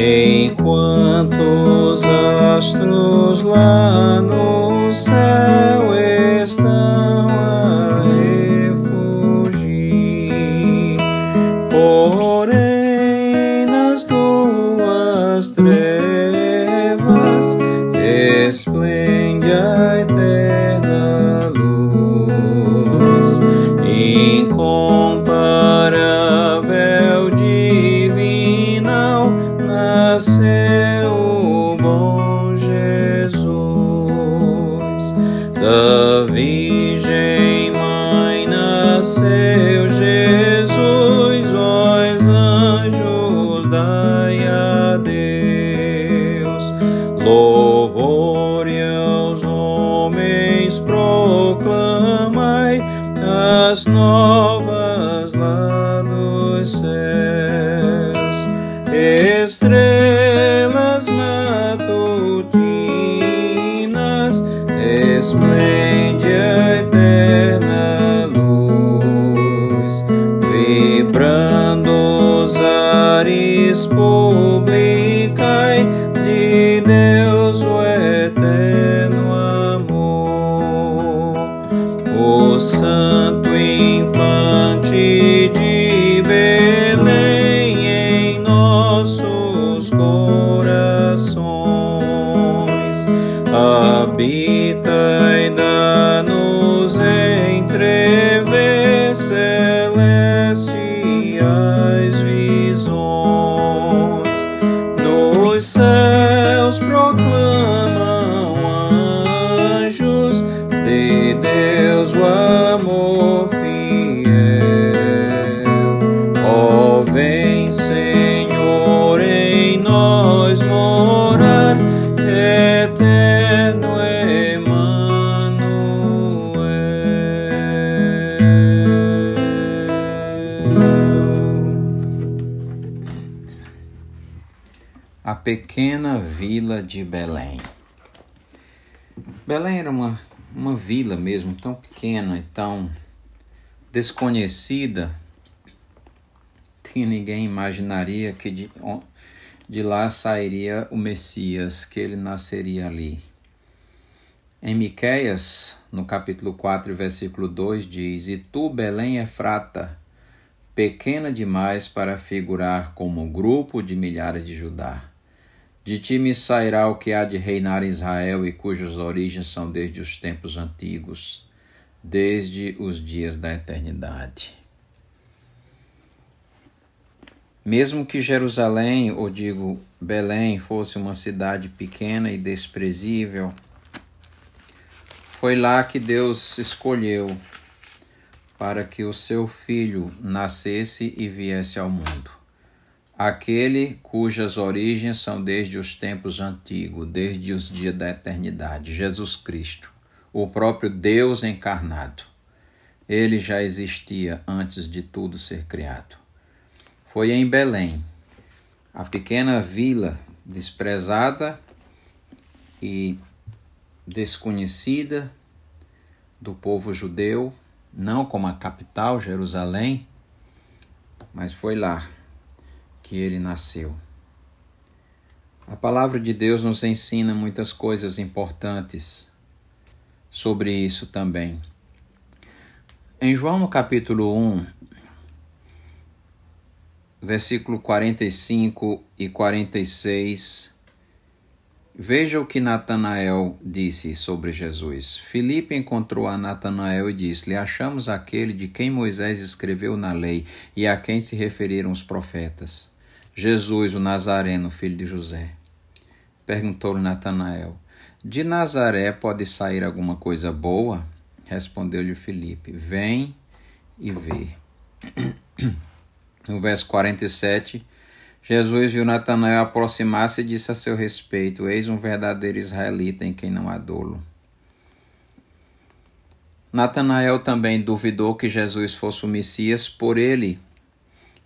Enquanto os astros lá no céu estão a refugir, porém nas tuas trevas esplende a eterna luz. Nasceu Jesus, vós anjos dai a Deus. Louvor aos homens proclamai as novas lá dos céus, estrelas eterno amor. O pequena vila de Belém. Belém era uma, uma vila mesmo, tão pequena e tão desconhecida que ninguém imaginaria que de, de lá sairia o Messias, que ele nasceria ali. Em Miqueias, no capítulo 4, versículo 2, diz: E tu, Belém Efrata, pequena demais para figurar como grupo de milhares de Judá. De ti me sairá o que há de reinar em Israel e cujas origens são desde os tempos antigos, desde os dias da eternidade. Mesmo que Jerusalém, ou digo Belém, fosse uma cidade pequena e desprezível, foi lá que Deus escolheu para que o seu filho nascesse e viesse ao mundo. Aquele cujas origens são desde os tempos antigos, desde os dias da eternidade, Jesus Cristo, o próprio Deus encarnado. Ele já existia antes de tudo ser criado. Foi em Belém, a pequena vila desprezada e desconhecida do povo judeu, não como a capital, Jerusalém, mas foi lá que ele nasceu. A palavra de Deus nos ensina muitas coisas importantes sobre isso também. Em João, no capítulo 1, versículo 45 e 46, veja o que Natanael disse sobre Jesus. Filipe encontrou a Natanael e disse-lhe: Achamos aquele de quem Moisés escreveu na lei e a quem se referiram os profetas. Jesus, o Nazareno, filho de José. Perguntou-lhe Natanael: De Nazaré pode sair alguma coisa boa? Respondeu-lhe Filipe: Vem e vê. No verso 47, Jesus viu Natanael aproximar-se e disse a seu respeito: Eis um verdadeiro israelita em quem não há dolo. Natanael também duvidou que Jesus fosse o Messias por ele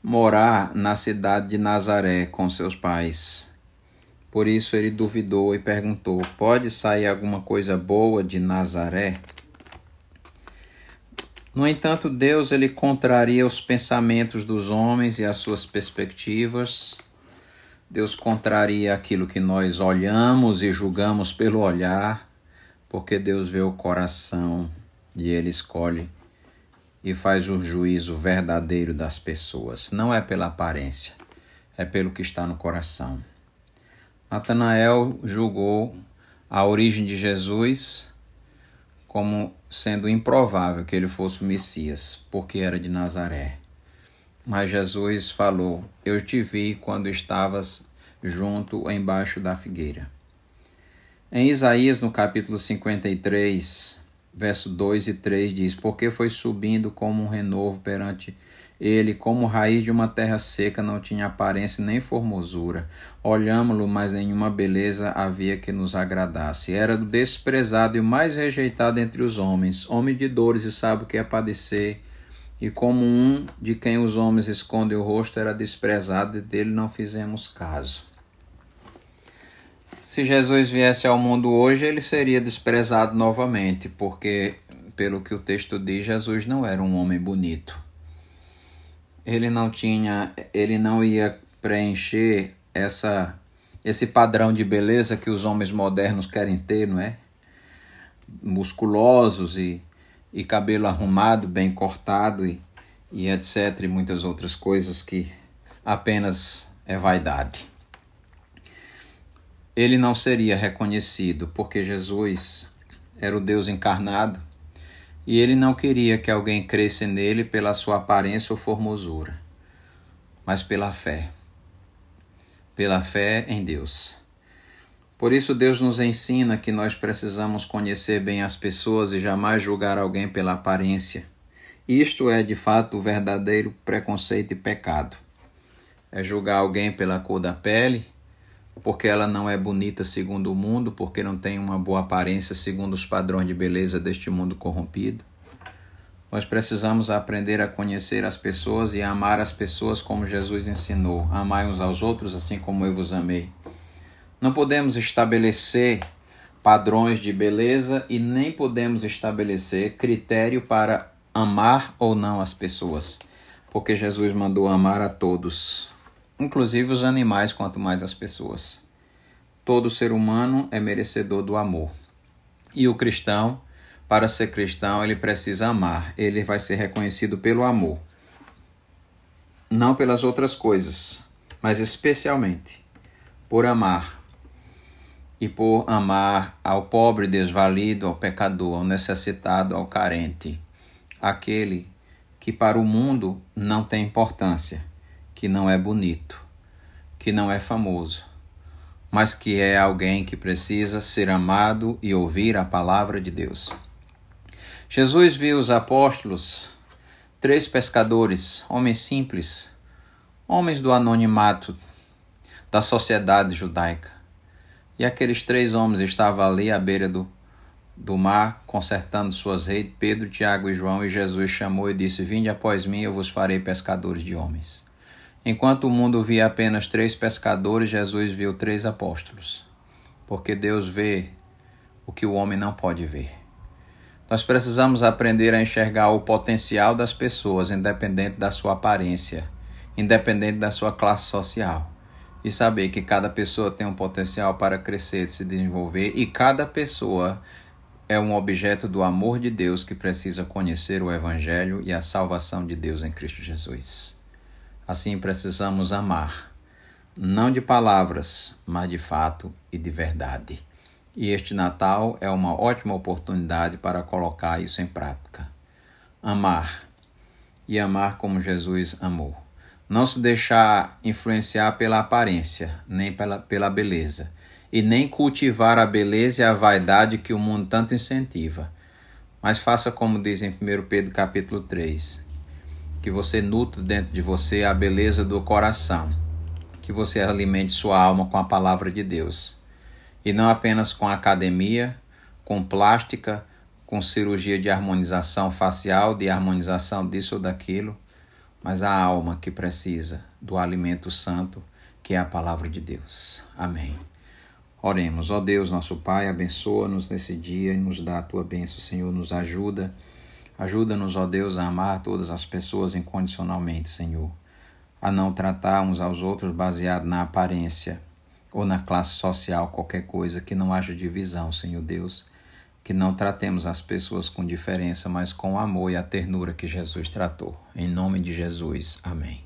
morar na cidade de Nazaré com seus pais. Por isso ele duvidou e perguntou: Pode sair alguma coisa boa de Nazaré? No entanto, Deus ele contraria os pensamentos dos homens e as suas perspectivas. Deus contraria aquilo que nós olhamos e julgamos pelo olhar, porque Deus vê o coração e Ele escolhe e faz o juízo verdadeiro das pessoas. Não é pela aparência, é pelo que está no coração. Natanael julgou a origem de Jesus como sendo improvável que ele fosse o Messias, porque era de Nazaré. Mas Jesus falou: Eu te vi quando estavas junto embaixo da figueira. Em Isaías, no capítulo 53, verso 2 e 3 diz: Porque foi subindo como um renovo perante ele, como raiz de uma terra seca, não tinha aparência nem formosura. Olhámo-lo, mas nenhuma beleza havia que nos agradasse. Era do desprezado e o mais rejeitado entre os homens, homem de dores e sabe o que é padecer. E como um de quem os homens escondem o rosto era desprezado, e dele não fizemos caso. Se Jesus viesse ao mundo hoje, ele seria desprezado novamente, porque, pelo que o texto diz, Jesus não era um homem bonito ele não tinha, ele não ia preencher essa esse padrão de beleza que os homens modernos querem ter, não é? Musculosos e, e cabelo arrumado, bem cortado e, e etc. E muitas outras coisas que apenas é vaidade. Ele não seria reconhecido porque Jesus era o Deus encarnado e ele não queria que alguém cresce nele pela sua aparência ou formosura, mas pela fé. Pela fé em Deus. Por isso, Deus nos ensina que nós precisamos conhecer bem as pessoas e jamais julgar alguém pela aparência. Isto é, de fato, o verdadeiro preconceito e pecado. É julgar alguém pela cor da pele, porque ela não é bonita segundo o mundo, porque não tem uma boa aparência segundo os padrões de beleza deste mundo corrompido. Nós precisamos aprender a conhecer as pessoas e a amar as pessoas como Jesus ensinou. Amai uns aos outros assim como eu vos amei. Não podemos estabelecer padrões de beleza e nem podemos estabelecer critério para amar ou não as pessoas, porque Jesus mandou amar a todos inclusive os animais, quanto mais as pessoas. Todo ser humano é merecedor do amor. E o cristão, para ser cristão, ele precisa amar. Ele vai ser reconhecido pelo amor. Não pelas outras coisas, mas especialmente por amar. E por amar ao pobre desvalido, ao pecador, ao necessitado, ao carente, aquele que para o mundo não tem importância que não é bonito, que não é famoso, mas que é alguém que precisa ser amado e ouvir a palavra de Deus. Jesus viu os apóstolos, três pescadores, homens simples, homens do anonimato da sociedade judaica. E aqueles três homens estavam ali à beira do, do mar, consertando suas redes, Pedro, Tiago e João, e Jesus chamou e disse: Vinde após mim, eu vos farei pescadores de homens. Enquanto o mundo via apenas três pescadores, Jesus viu três apóstolos. Porque Deus vê o que o homem não pode ver. Nós precisamos aprender a enxergar o potencial das pessoas, independente da sua aparência, independente da sua classe social, e saber que cada pessoa tem um potencial para crescer, se desenvolver, e cada pessoa é um objeto do amor de Deus que precisa conhecer o Evangelho e a salvação de Deus em Cristo Jesus. Assim precisamos amar, não de palavras, mas de fato e de verdade. E este Natal é uma ótima oportunidade para colocar isso em prática. Amar e amar como Jesus amou. Não se deixar influenciar pela aparência, nem pela, pela beleza, e nem cultivar a beleza e a vaidade que o mundo tanto incentiva. Mas faça como diz em 1 Pedro capítulo 3, que você nutre dentro de você a beleza do coração, que você alimente sua alma com a palavra de Deus, e não apenas com academia, com plástica, com cirurgia de harmonização facial, de harmonização disso ou daquilo, mas a alma que precisa do alimento santo, que é a palavra de Deus. Amém. Oremos, ó Deus, nosso Pai, abençoa-nos nesse dia e nos dá a tua bênção, Senhor, nos ajuda Ajuda-nos, ó Deus, a amar todas as pessoas incondicionalmente, Senhor. a não tratar uns aos outros baseado na aparência ou na classe social, qualquer coisa, que não haja divisão, Senhor Deus. Que não tratemos as pessoas com diferença, mas com o amor e a ternura que Jesus tratou. Em nome de Jesus, amém.